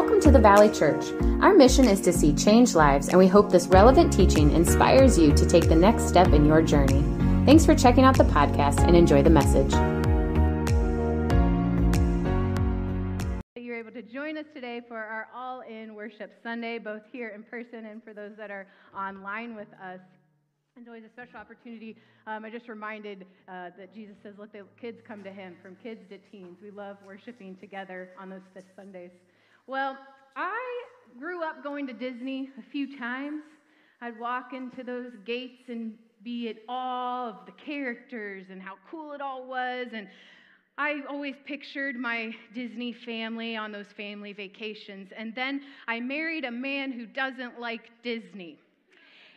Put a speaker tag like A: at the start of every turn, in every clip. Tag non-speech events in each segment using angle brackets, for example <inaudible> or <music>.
A: Welcome to the Valley Church. Our mission is to see change lives, and we hope this relevant teaching inspires you to take the next step in your journey. Thanks for checking out the podcast and enjoy the message.
B: You're able to join us today for our All In Worship Sunday, both here in person and for those that are online with us. It's always a special opportunity. Um, I just reminded uh, that Jesus says, Let the kids come to Him, from kids to teens. We love worshiping together on those fifth Sundays. Well, I grew up going to Disney a few times. I'd walk into those gates and be at awe of the characters and how cool it all was. And I always pictured my Disney family on those family vacations. And then I married a man who doesn't like Disney.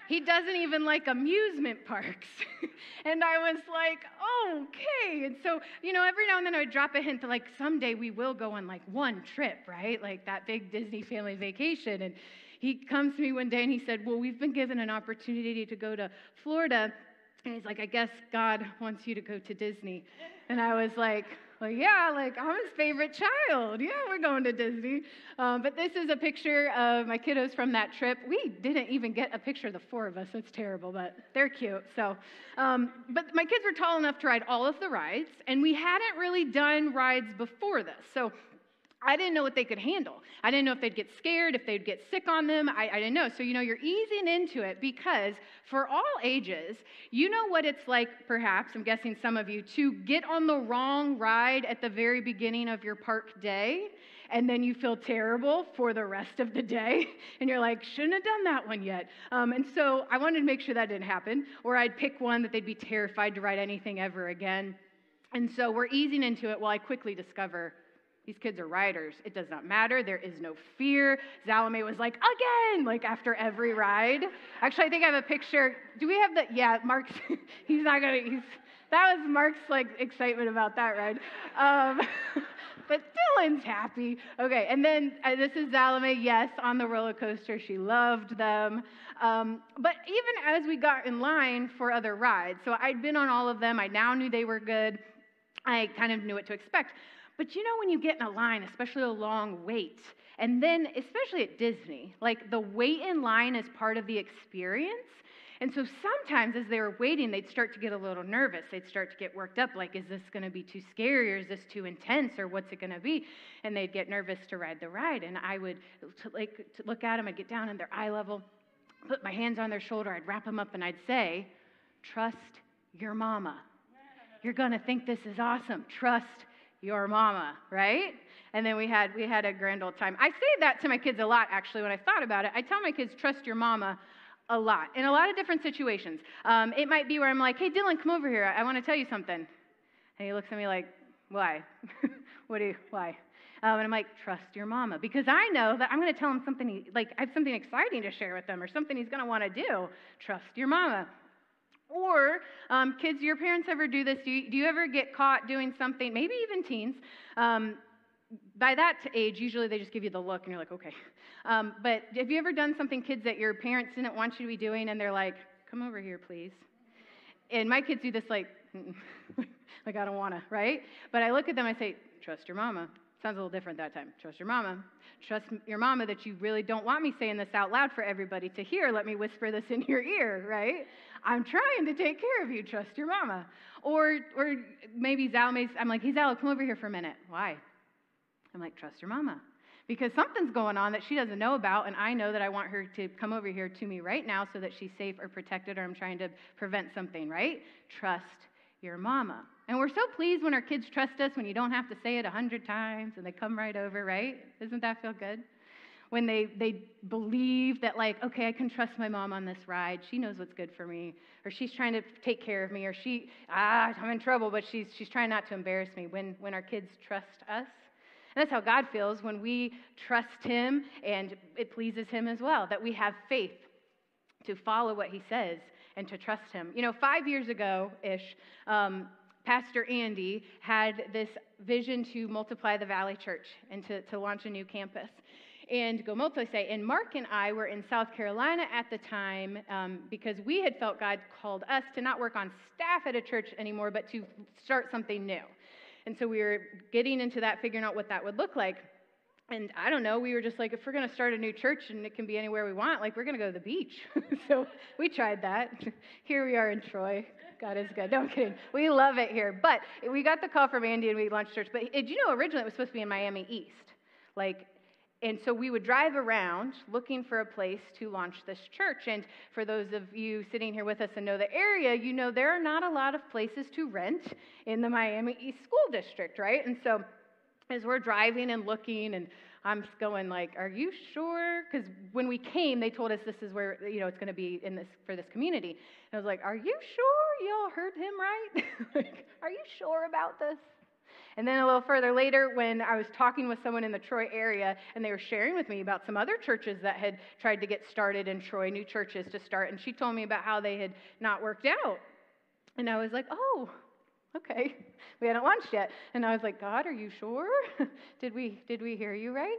B: He doesn't even like amusement parks. <laughs> and I was like, okay. And so, you know, every now and then I would drop a hint that, like, someday we will go on like one trip, right? Like that big Disney family vacation. And he comes to me one day and he said, well, we've been given an opportunity to go to Florida. And he's like, I guess God wants you to go to Disney. And I was like, well, yeah, like I'm his favorite child. Yeah, we're going to Disney. Um, but this is a picture of my kiddos from that trip. We didn't even get a picture of the four of us. It's terrible, but they're cute. So, um, but my kids were tall enough to ride all of the rides, and we hadn't really done rides before this. So I didn't know what they could handle. I didn't know if they'd get scared, if they'd get sick on them. I, I, didn't know. So, you know, you're easing into it because for all ages, you know what it's like, perhaps, I'm guessing some of you, to get on the wrong ride at the very beginning of your park day. And then you feel terrible for the rest of the day. <laughs> And you're like, shouldn't have done that one yet. Um, and so I wanted to make sure that didn't happen. Or I'd pick one that they'd be terrified to ride anything ever again. And so we're easing into it while I quickly discover these kids are riders. It does not matter. There is no fear. Zalame was like, again, like after every ride. Actually, I think I have a picture. Do we have the, yeah, Mark's, <laughs> he's not gonna, he's, that was Mark's like excitement about that ride. Um, <laughs> but Dylan's happy. Okay, and then uh, this is Zalame, yes, on the roller coaster. She loved them. Um, but even as we got in line for other rides, so I'd been on all of them, I now knew they were good. I kind of knew what to expect. But you know, when you get in a line, especially a long wait, and then especially at Disney, like the wait in line is part of the experience. And so sometimes as they were waiting, they'd start to get a little nervous. They'd start to get worked up like, is this going to be too scary or is this too intense or what's it going to be? And they'd get nervous to ride the ride. And I would like to look at them, I'd get down in their eye level, put my hands on their shoulder, I'd wrap them up, and I'd say, trust your mama. You're going to think this is awesome. Trust your mama, right? And then we had we had a grand old time. I say that to my kids a lot, actually. When I thought about it, I tell my kids, trust your mama, a lot in a lot of different situations. Um, it might be where I'm like, hey, Dylan, come over here. I, I want to tell you something. And he looks at me like, why? <laughs> what do you? Why? Um, and I'm like, trust your mama. Because I know that I'm going to tell him something, like, I have something exciting to share with them or something he's going to want to do. Trust your mama. Or, um, kids, your parents ever do this? Do you, do you, ever get caught doing something, maybe even teens? Um, by that age, usually they just give you the look and you're like, okay. Um, but have you ever done something, kids, that your parents didn't want you to be doing and they're like, come over here, please? And my kids do this like, <laughs> like I don't want to, right? But I look at them, I say, trust your mama. Sounds a little different that time. Trust your mama. Trust your mama that you really don't want me saying this out loud for everybody to hear. Let me whisper this in your ear, right? I'm trying to take care of you. Trust your mama. Or, or maybe Zal may, I'm like, hey, Zal, come over here for a minute. Why? I'm like, trust your mama. Because something's going on that she doesn't know about, and I know that I want her to come over here to me right now so that she's safe or protected, or I'm trying to prevent something, right? Trust your mama. And we're so pleased when our kids trust us when you don't have to say it a hundred times and they come right over, right? Doesn't that feel good? When they, they believe that, like, okay, I can trust my mom on this ride. She knows what's good for me. Or she's trying to take care of me. Or she, ah, I'm in trouble, but she's, she's trying not to embarrass me. When, when our kids trust us. And that's how God feels when we trust Him and it pleases Him as well, that we have faith to follow what He says and to trust Him. You know, five years ago ish, um, Pastor Andy had this vision to multiply the Valley Church and to, to launch a new campus and go multi-site. And Mark and I were in South Carolina at the time um, because we had felt God called us to not work on staff at a church anymore, but to start something new. And so we were getting into that, figuring out what that would look like. And I don't know, we were just like, if we're going to start a new church and it can be anywhere we want, like we're going to go to the beach. <laughs> so we tried that. <laughs> Here we are in Troy. God is good. No, I'm kidding. We love it here. But we got the call from Andy and we launched church. But did you know originally it was supposed to be in Miami East? Like, and so we would drive around looking for a place to launch this church. And for those of you sitting here with us and know the area, you know there are not a lot of places to rent in the Miami East School District, right? And so as we're driving and looking and I'm going like, "Are you sure?" Because when we came, they told us this is where you know it's going to be in this for this community. And I was like, "Are you sure? Y'all heard him right? <laughs> like, are you sure about this?" And then a little further later, when I was talking with someone in the Troy area, and they were sharing with me about some other churches that had tried to get started in Troy, new churches to start, and she told me about how they had not worked out. And I was like, "Oh, okay, <laughs> we hadn't launched yet. And I was like, God, are you sure? <laughs> did, we, did we hear you right?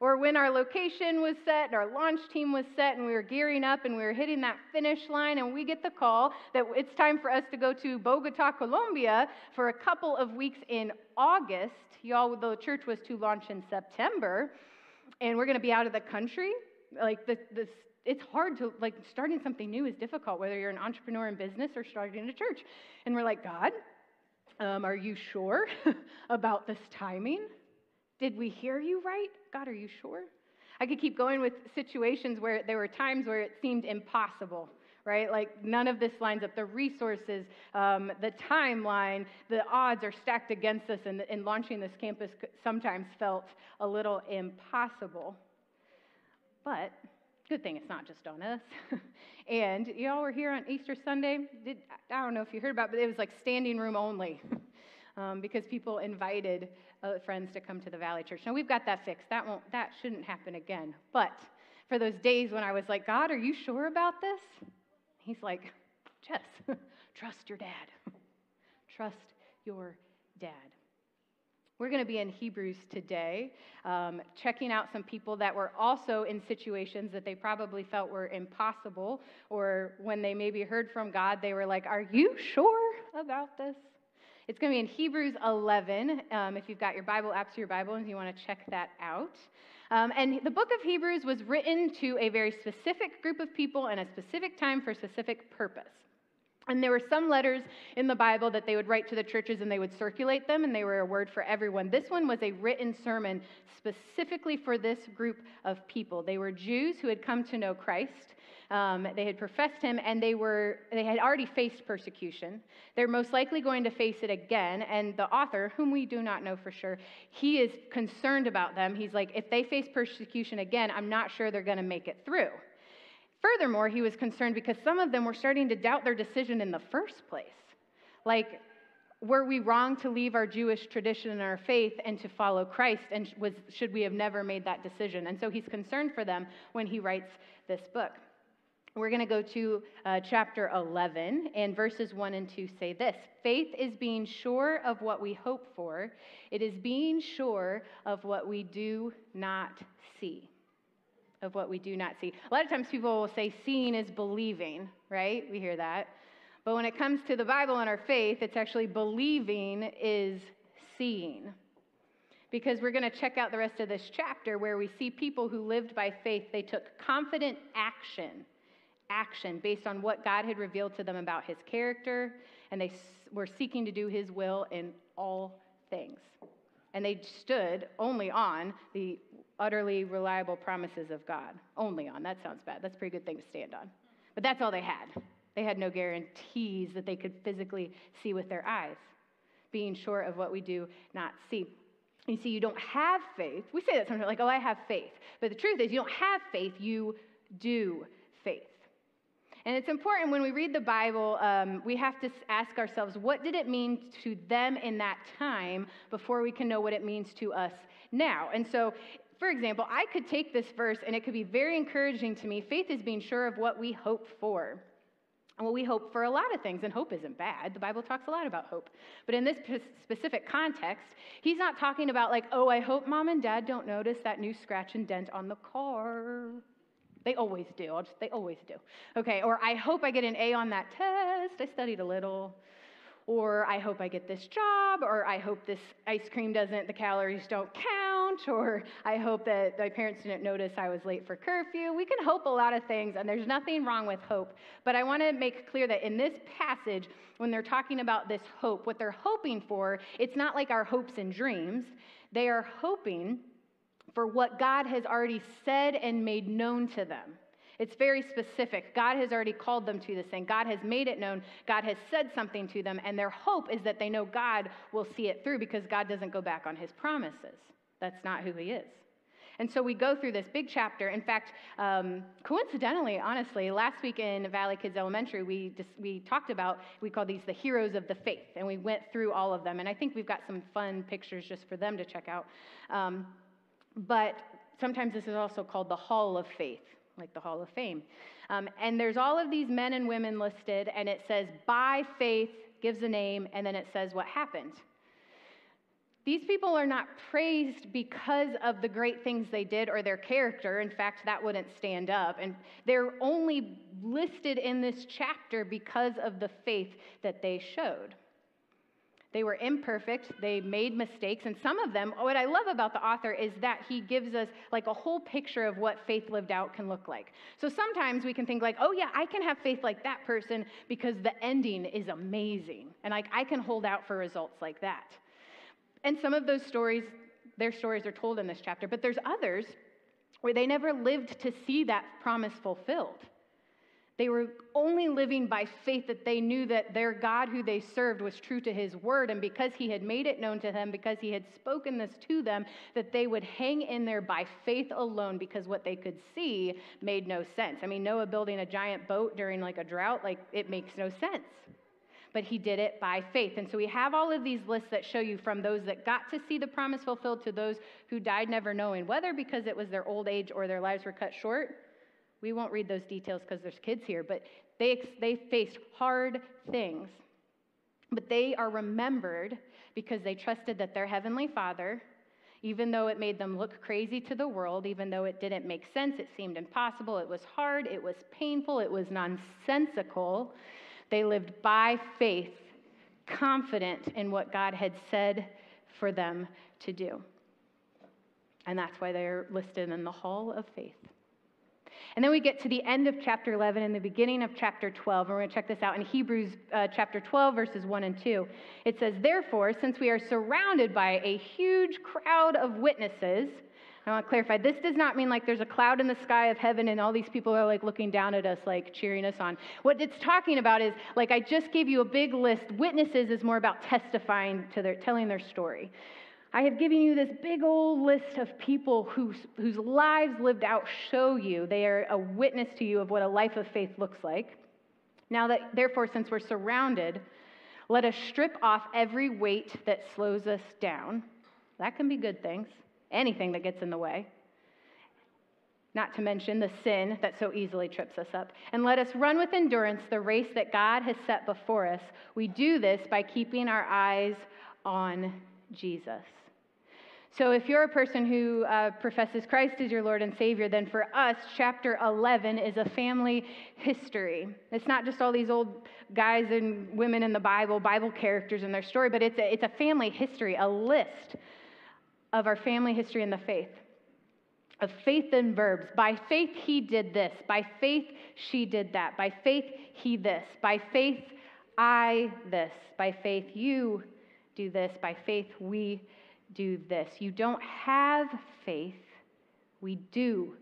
B: Or when our location was set and our launch team was set and we were gearing up and we were hitting that finish line and we get the call that it's time for us to go to Bogota, Colombia for a couple of weeks in August. Y'all, the church was to launch in September and we're going to be out of the country. Like the, the it's hard to like starting something new is difficult whether you're an entrepreneur in business or starting a church. And we're like god um, are you sure <laughs> about this timing? Did we hear you right? God are you sure? I could keep going with situations where there were times where it seemed impossible right? Like none of this lines up. The resources um, the timeline the odds are stacked against us and, and launching this campus sometimes felt a little impossible. But Good thing it's not just on us. <laughs> and y'all were here on Easter Sunday. Did, I don't know if you heard about it, but it was like standing room only <laughs> um, because people invited uh, friends to come to the Valley Church. Now we've got that fixed. That won't. That shouldn't happen again. But for those days when I was like, God, are you sure about this? He's like, Jess, <laughs> trust your dad. trust your dad. We're going to be in Hebrews today, um, checking out some people that were also in situations that they probably felt were impossible, or when they maybe heard from God, they were like, Are you sure about this? It's going to be in Hebrews 11. Um, if you've got your Bible apps or your Bible, and you want to check that out. Um, and the book of Hebrews was written to a very specific group of people in a specific time for a specific purpose. And there were some letters in the Bible that they would write to the churches and they would circulate them, and they were a word for everyone. This one was a written sermon specifically for this group of people. They were Jews who had come to know Christ. Um, they had professed him and they were they had already faced persecution they're most likely going to face it again and the author whom we do not know for sure he is concerned about them he's like if they face persecution again i'm not sure they're going to make it through Furthermore, he was concerned because some of them were starting to doubt their decision in the first place. Like, were we wrong to leave our Jewish tradition and our faith and to follow Christ? And was, should we have never made that decision? And so he's concerned for them when he writes this book. We're going to go to uh, chapter 11, and verses 1 and 2 say this Faith is being sure of what we hope for, it is being sure of what we do not see of what we do not see. A lot of times people will say seeing is believing, right? We hear that. But when it comes to the Bible and our faith, it's actually believing is seeing. Because we're going to check out the rest of this chapter where we see people who lived by faith, they took confident action, action based on what God had revealed to them about his character, and they were seeking to do his will in all things. And they stood only on the utterly reliable promises of God. Only on. That sounds bad. That's a pretty good thing to stand on. But that's all they had. They had no guarantees that they could physically see with their eyes, being sure of what we do not see. You see, you don't have faith. We say that sometimes, like, oh, I have faith. But the truth is, you don't have faith, you do faith. And it's important when we read the Bible, um, we have to ask ourselves, what did it mean to them in that time before we can know what it means to us now? And so for example, I could take this verse and it could be very encouraging to me. Faith is being sure of what we hope for. Well, we hope for a lot of things, and hope isn't bad. The Bible talks a lot about hope. But in this specific context, he's not talking about, like, oh, I hope mom and dad don't notice that new scratch and dent on the car. They always do. Just, they always do. Okay, or I hope I get an A on that test. I studied a little. Or I hope I get this job. Or I hope this ice cream doesn't, the calories don't count or I hope that my parents didn't notice I was late for curfew. We can hope a lot of things, and there's nothing wrong with hope. But I want to make clear that in this passage, when they're talking about this hope, what they're hoping for, it's not like our hopes and dreams. They are hoping for what God has already said and made known to them. It's very specific. God has already called them to this thing. God has made it known. God has said something to them, and their hope is that they know God will see it through because God doesn't go back on his promises. That's not who he is. And so we go through this big chapter. In fact, um, coincidentally, honestly, last week in Valley Kids Elementary, we, just, we talked about, we call these the heroes of the faith, and we went through all of them. And I think we've got some fun pictures just for them to check out. Um, but sometimes this is also called the Hall of Faith like the Hall of Fame. Um, and there's all of these men and women listed, and it says, by faith, gives a name, and then it says what happened. These people are not praised because of the great things they did or their character. In fact, that wouldn't stand up. And they're only listed in this chapter because of the faith that they showed. They were imperfect, they made mistakes, and some of them, what I love about the author is that he gives us like a whole picture of what faith lived out can look like. So sometimes we can think like, "Oh yeah, I can have faith like that person because the ending is amazing." And like I can hold out for results like that. And some of those stories, their stories are told in this chapter, but there's others where they never lived to see that promise fulfilled. They were only living by faith that they knew that their God, who they served, was true to his word. And because he had made it known to them, because he had spoken this to them, that they would hang in there by faith alone because what they could see made no sense. I mean, Noah building a giant boat during like a drought, like it makes no sense. But he did it by faith. And so we have all of these lists that show you from those that got to see the promise fulfilled to those who died never knowing, whether because it was their old age or their lives were cut short we won't read those details because there's kids here, but they, they faced hard things. But they are remembered because they trusted that their Heavenly Father, even though it made them look crazy to the world, even though it didn't make sense, it seemed impossible, it was hard, it was painful, it was nonsensical, they lived by faith, confident in what God had said for them to do. And that's why they're listed in the Hall of Faith. And then we get to the end of chapter 11 and the beginning of chapter 12. And we're going to check this out in Hebrews uh, chapter 12, verses 1 and 2. It says, Therefore, since we are surrounded by a huge crowd of witnesses, I want to clarify, this does not mean like there's a cloud in the sky of heaven and all these people are like looking down at us, like cheering us on. What it's talking about is like I just gave you a big list. Witnesses is more about testifying to their, telling their story. I have given you this big old list of people whose, whose lives lived out show you. They are a witness to you of what a life of faith looks like. Now that, therefore, since we're surrounded, let us strip off every weight that slows us down. That can be good things, anything that gets in the way. Not to mention the sin that so easily trips us up. And let us run with endurance the race that God has set before us. We do this by keeping our eyes on Jesus. So, if you're a person who uh, professes Christ as your Lord and Savior, then for us, chapter 11 is a family history. It's not just all these old guys and women in the Bible, Bible characters and their story, but it's a, it's a family history, a list of our family history in the faith. Of faith and verbs. By faith, he did this. By faith, she did that. By faith, he this. By faith, I this. By faith, you do this. By faith, we do this. You don't have faith, we do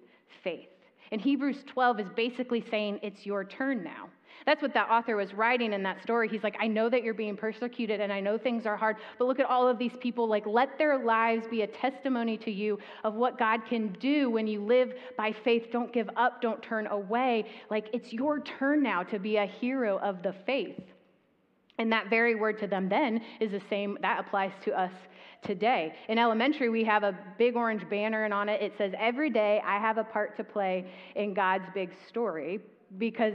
B: faith. And Hebrews 12 is basically saying it's your turn now. That's what that author was writing in that story. He's like, I know that you're being persecuted and I know things are hard, but look at all of these people. Like, let their lives be a testimony to you of what God can do when you live by faith. Don't give up, don't turn away. Like, it's your turn now to be a hero of the faith. And that very word to them then is the same, that applies to us today. In elementary, we have a big orange banner, and on it it says, Every day I have a part to play in God's big story. Because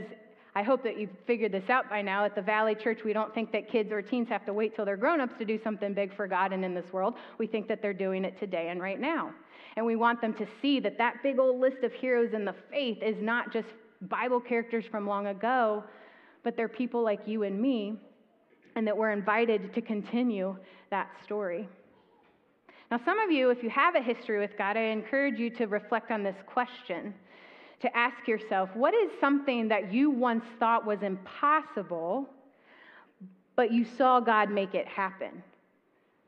B: I hope that you've figured this out by now. At the Valley Church, we don't think that kids or teens have to wait till they're grown ups to do something big for God and in this world. We think that they're doing it today and right now. And we want them to see that that big old list of heroes in the faith is not just Bible characters from long ago, but they're people like you and me and that we're invited to continue that story. Now, some of you, if you have a history with God, I encourage you to reflect on this question to ask yourself what is something that you once thought was impossible, but you saw God make it happen?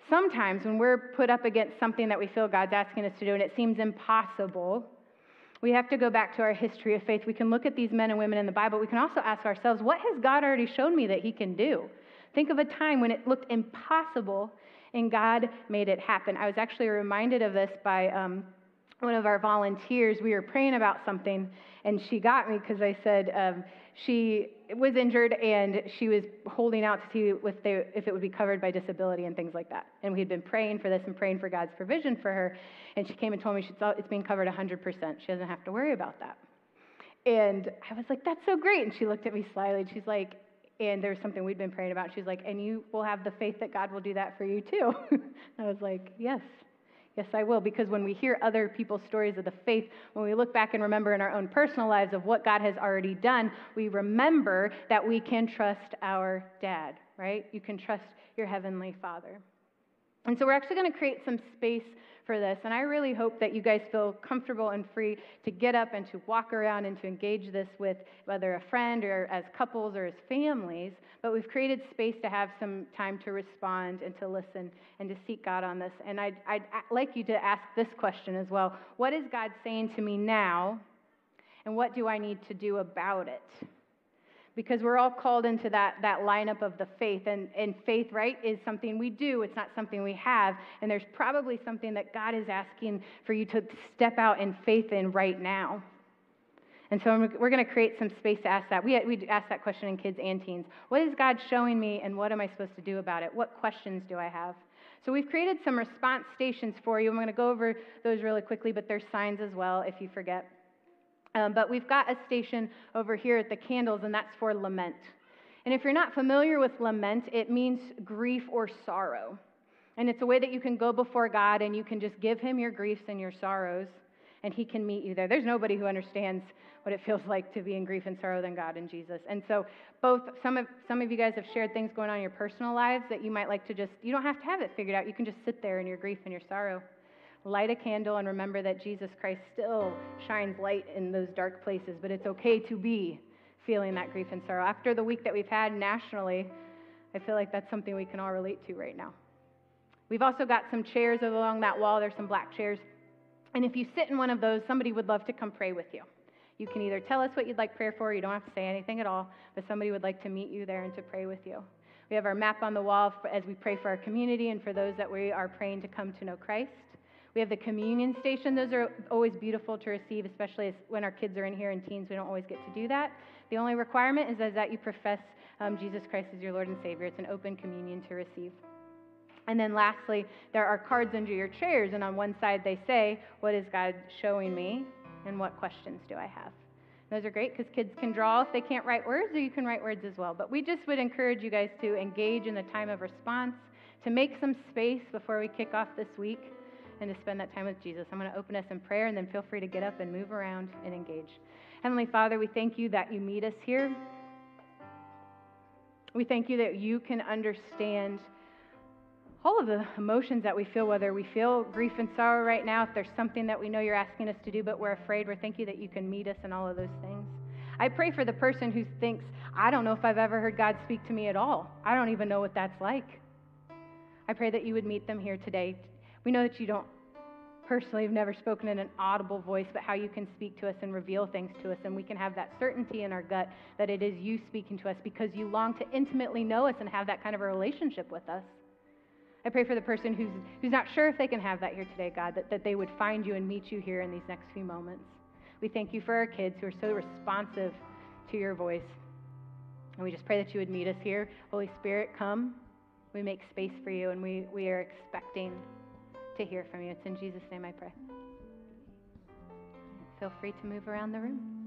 B: Sometimes when we're put up against something that we feel God's asking us to do and it seems impossible, we have to go back to our history of faith. We can look at these men and women in the Bible. We can also ask ourselves, what has God already shown me that He can do? Think of a time when it looked impossible and God made it happen. I was actually reminded of this by um, one of our volunteers. We were praying about something, and she got me because I said um, she was injured and she was holding out to see if, they, if it would be covered by disability and things like that. And we had been praying for this and praying for God's provision for her. And she came and told me she thought it's being covered 100%. She doesn't have to worry about that. And I was like, that's so great. And she looked at me slyly and she's like, and there's something we'd been praying about. She's like, and you will have the faith that God will do that for you too. <laughs> I was like, yes, yes, I will. Because when we hear other people's stories of the faith, when we look back and remember in our own personal lives of what God has already done, we remember that we can trust our dad, right? You can trust your heavenly father. And so we're actually going to create some space for this. And I really hope that you guys feel comfortable and free to get up and to walk around and to engage this with whether a friend or as couples or as families. But we've created space to have some time to respond and to listen and to seek God on this. And I'd, I'd like you to ask this question as well What is God saying to me now? And what do I need to do about it? Because we're all called into that, that lineup of the faith. And, and faith, right, is something we do, it's not something we have. And there's probably something that God is asking for you to step out in faith in right now. And so we're going to create some space to ask that. We, we ask that question in kids and teens. What is God showing me, and what am I supposed to do about it? What questions do I have? So we've created some response stations for you. I'm going to go over those really quickly, but there's signs as well if you forget. Um, but we've got a station over here at the candles, and that's for lament. And if you're not familiar with lament, it means grief or sorrow. And it's a way that you can go before God and you can just give Him your griefs and your sorrows, and He can meet you there. There's nobody who understands what it <laughs> feels like to be in grief and sorrow than God and Jesus. And so, both some of some of you guys have shared things going on in your personal lives that you might like to just. You don't have to have it figured out. You can just sit there in your grief and your sorrow light a candle and remember that Jesus Christ still shines light in those dark places, but it's okay to be feeling that grief and sorrow. After the week that we've had nationally, I feel like that's something we can all relate to right now. We've also got some chairs along that wall. There's some black chairs. And if you sit in one of those, somebody would love to come pray with you. You can either tell us what you'd like prayer for, you don't have to say anything at all, but somebody would like to meet you there and to pray with you. We have our map on the wall as we pray for our community and for those that we are praying to come to know Christ. We have the communion station. Those are always beautiful to receive, especially when our kids are in here and teens. We don't always get to do that. The only requirement is that you profess um, Jesus Christ as your Lord and Savior. It's an open communion to receive. And then lastly, there are cards under your chairs, and on one side they say, What is God showing me? And what questions do I have? Those are great because kids can draw if they can't write words, or you can write words as well. But we just would encourage you guys to engage in the time of response, to make some space before we kick off this week and to spend that time with Jesus. I'm going to open us in prayer and then feel free to get up and move around and engage. Heavenly Father, we thank you that you meet us here. We thank you that you can understand all of the emotions that we feel, whether we feel grief and sorrow right now, if there's something that we know you're asking us to do, but we're afraid, we thank you that you can meet us in all of those things. I pray for the person who thinks, I don't know if I've ever heard God speak to me at all. I don't even know what that's like. I pray that you would meet them here today we know that you don't personally have never spoken in an audible voice, but how you can speak to us and reveal things to us. And we can have that certainty in our gut that it is you speaking to us because you long to intimately know us and have that kind of a relationship with us. I pray for the person who's, who's not sure if they can have that here today, God, that, that they would find you and meet you here in these next few moments. We thank you for our kids who are so responsive to your voice. And we just pray that you would meet us here. Holy Spirit, come. We make space for you, and we, we are expecting to hear from you. It's in Jesus' name I pray. Feel free to move around the room.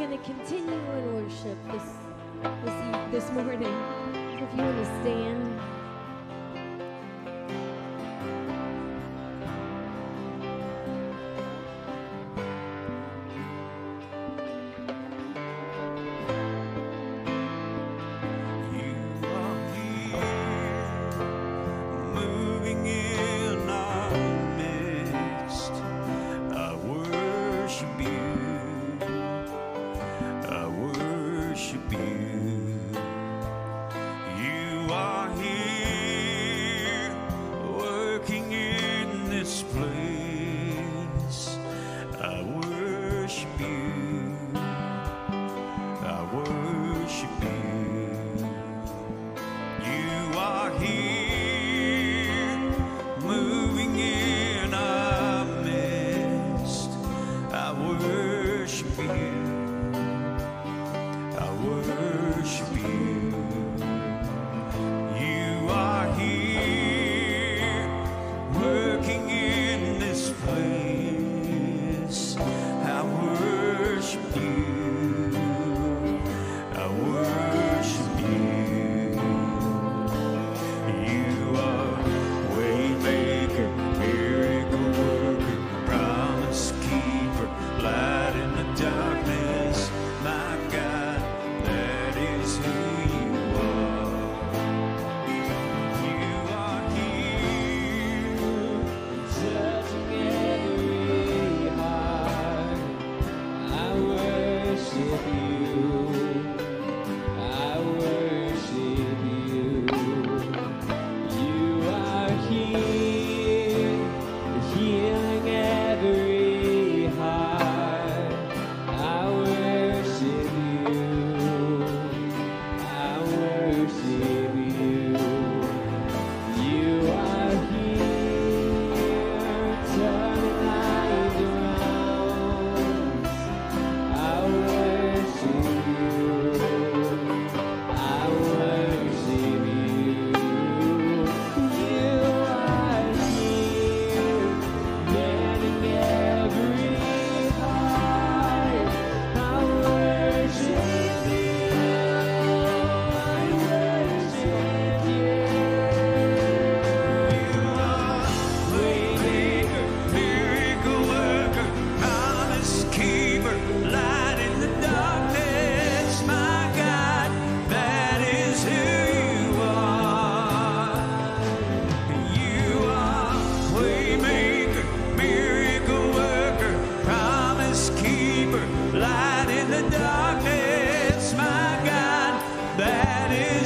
C: going to continue in worship this, this, this morning. If you want to stand.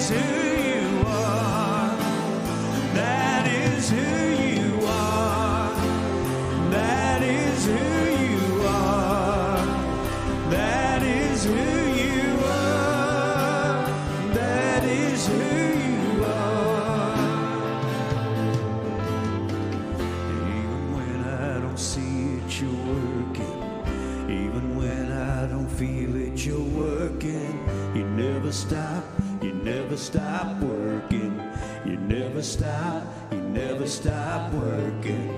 D: to He never stopped working.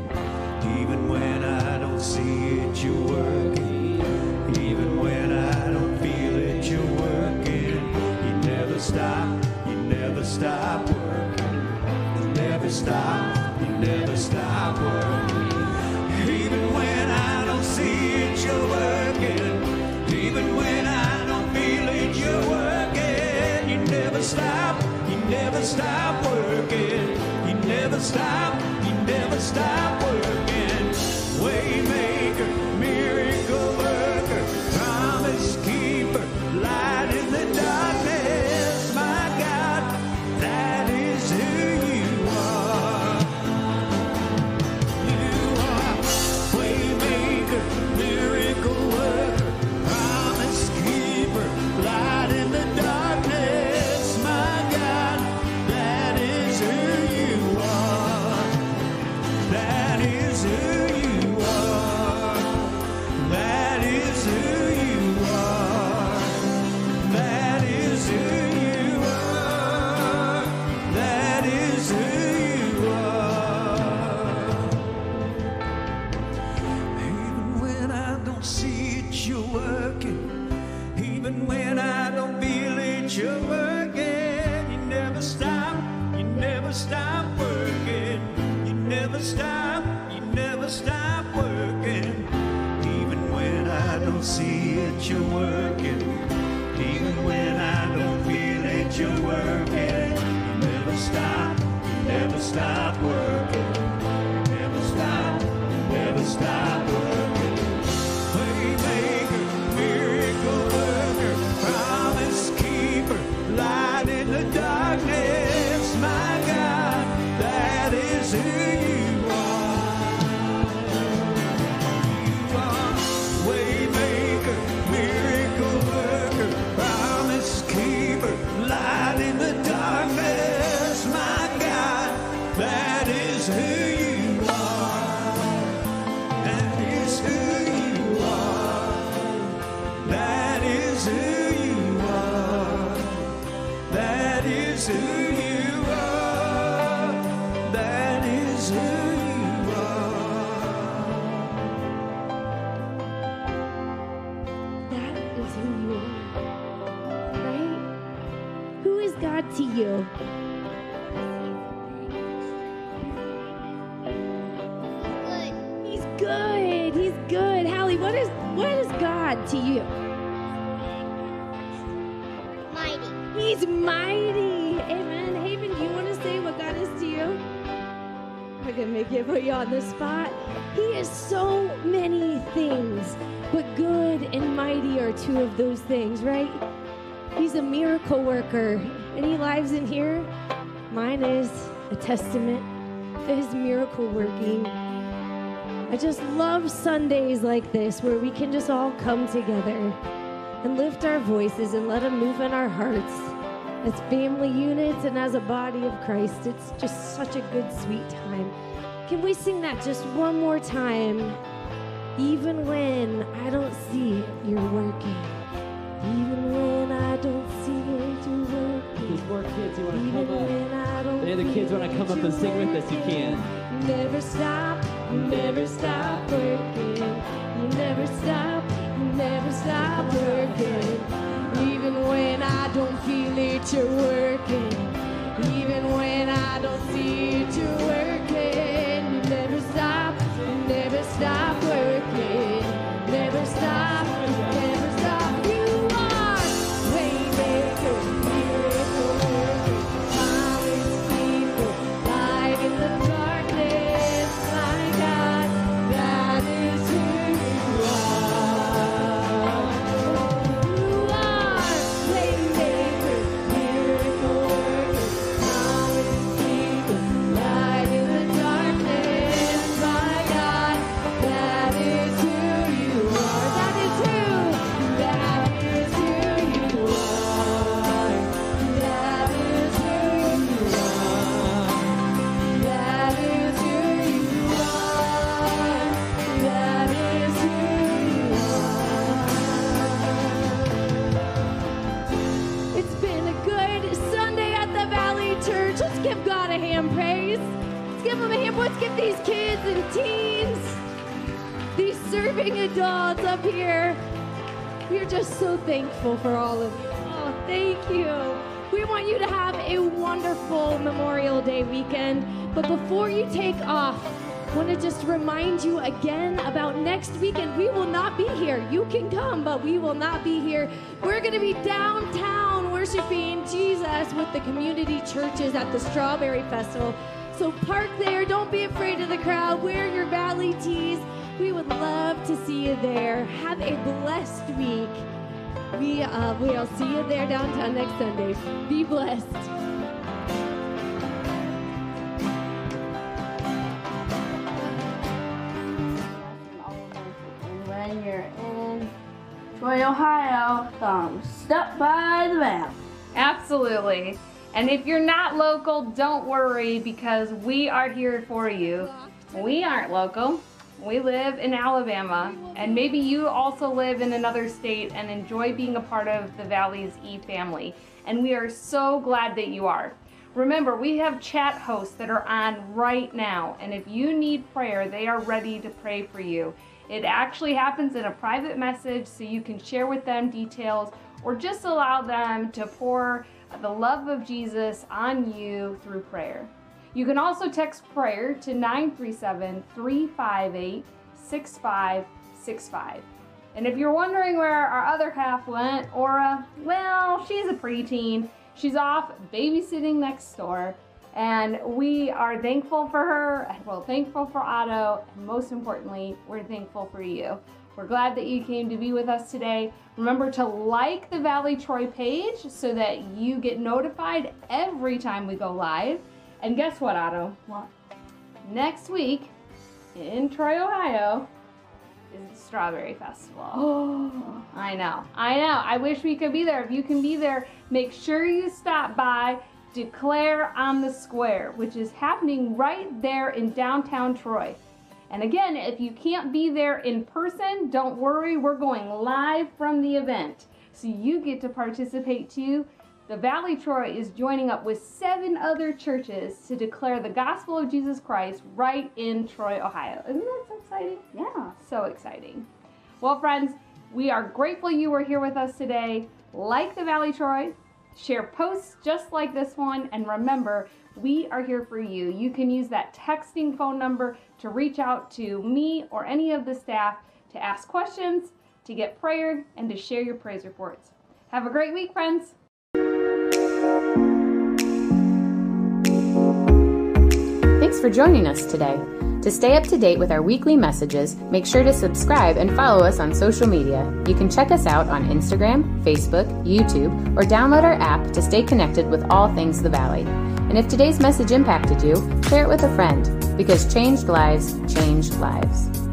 D: You're working. You never stop, you never stop working.
E: Good.
F: He's good. Hallie, what is what is God to you?
E: Mighty.
F: He's mighty. Amen. Haven, do you want to say what God is to you? We're gonna make it put you on the spot. He is so many things, but good and mighty are two of those things, right? He's a miracle worker. Any lives in here? Mine is a testament to his miracle working. I just love Sundays like this where we can just all come together and lift our voices and let him move in our hearts as family units and as a body of Christ. It's just such a good, sweet time. Can we sing that just one more time? Even when I don't see it, you're working. Even when I don't see it, you're working.
G: There's more kids who want to come up.
F: when I don't
G: Any of the kids wanna come up and sing with us, you can.
F: Never stop, never stop working. You never stop, you never stop working. Even when I don't feel it, you're working. Even when I don't see it, you're working. Adults up here. We're just so thankful for all of you. Oh, thank you. We want you to have a wonderful Memorial Day weekend. But before you take off, want to just remind you again about next weekend. We will not be here. You can come, but we will not be here. We're going to be downtown worshiping Jesus with the community churches at the Strawberry Festival. So park there. Don't be afraid of the crowd. Wear your Valley tees. We would love to see you there. Have a blessed week. We uh, we'll see you there downtown next Sunday. Be blessed.
H: And when you're in Troy, Ohio, come stop by the valley.
A: Absolutely. And if you're not local, don't worry because we are here for you. We aren't local. We live in Alabama, and maybe you also live in another state and enjoy being a part of the Valley's E family. And we are so glad that you are. Remember, we have chat hosts that are on right now, and if you need prayer, they are ready to pray for you. It actually happens in a private message, so you can share with them details or just allow them to pour the love of Jesus on you through prayer. You can also text prayer to 937 358 6565. And if you're wondering where our other half went, Aura, well, she's a preteen. She's off babysitting next door. And we are thankful for her, well, thankful for Otto, and most importantly, we're thankful for you. We're glad that you came to be with us today. Remember to like the Valley Troy page so that you get notified every time we go live. And guess what, Otto?
I: What?
A: Next week in Troy, Ohio, is the Strawberry Festival.
I: Oh. <gasps>
A: I know. I know. I wish we could be there. If you can be there, make sure you stop by Declare on the Square, which is happening right there in downtown Troy. And again, if you can't be there in person, don't worry, we're going live from the event. So you get to participate too. The Valley Troy is joining up with seven other churches to declare the gospel of Jesus Christ right in Troy, Ohio. Isn't that so exciting?
I: Yeah.
A: So exciting. Well, friends, we are grateful you were here with us today. Like the Valley Troy, share posts just like this one, and remember, we are here for you. You can use that texting phone number to reach out to me or any of the staff to ask questions, to get prayer, and to share your praise reports. Have a great week, friends.
B: Thanks for joining us today. To stay up to date with our weekly messages, make sure to subscribe and follow us on social media. You can check us out on Instagram, Facebook, YouTube, or download our app to stay connected with all things the Valley. And if today's message impacted you, share it with a friend because changed lives change lives.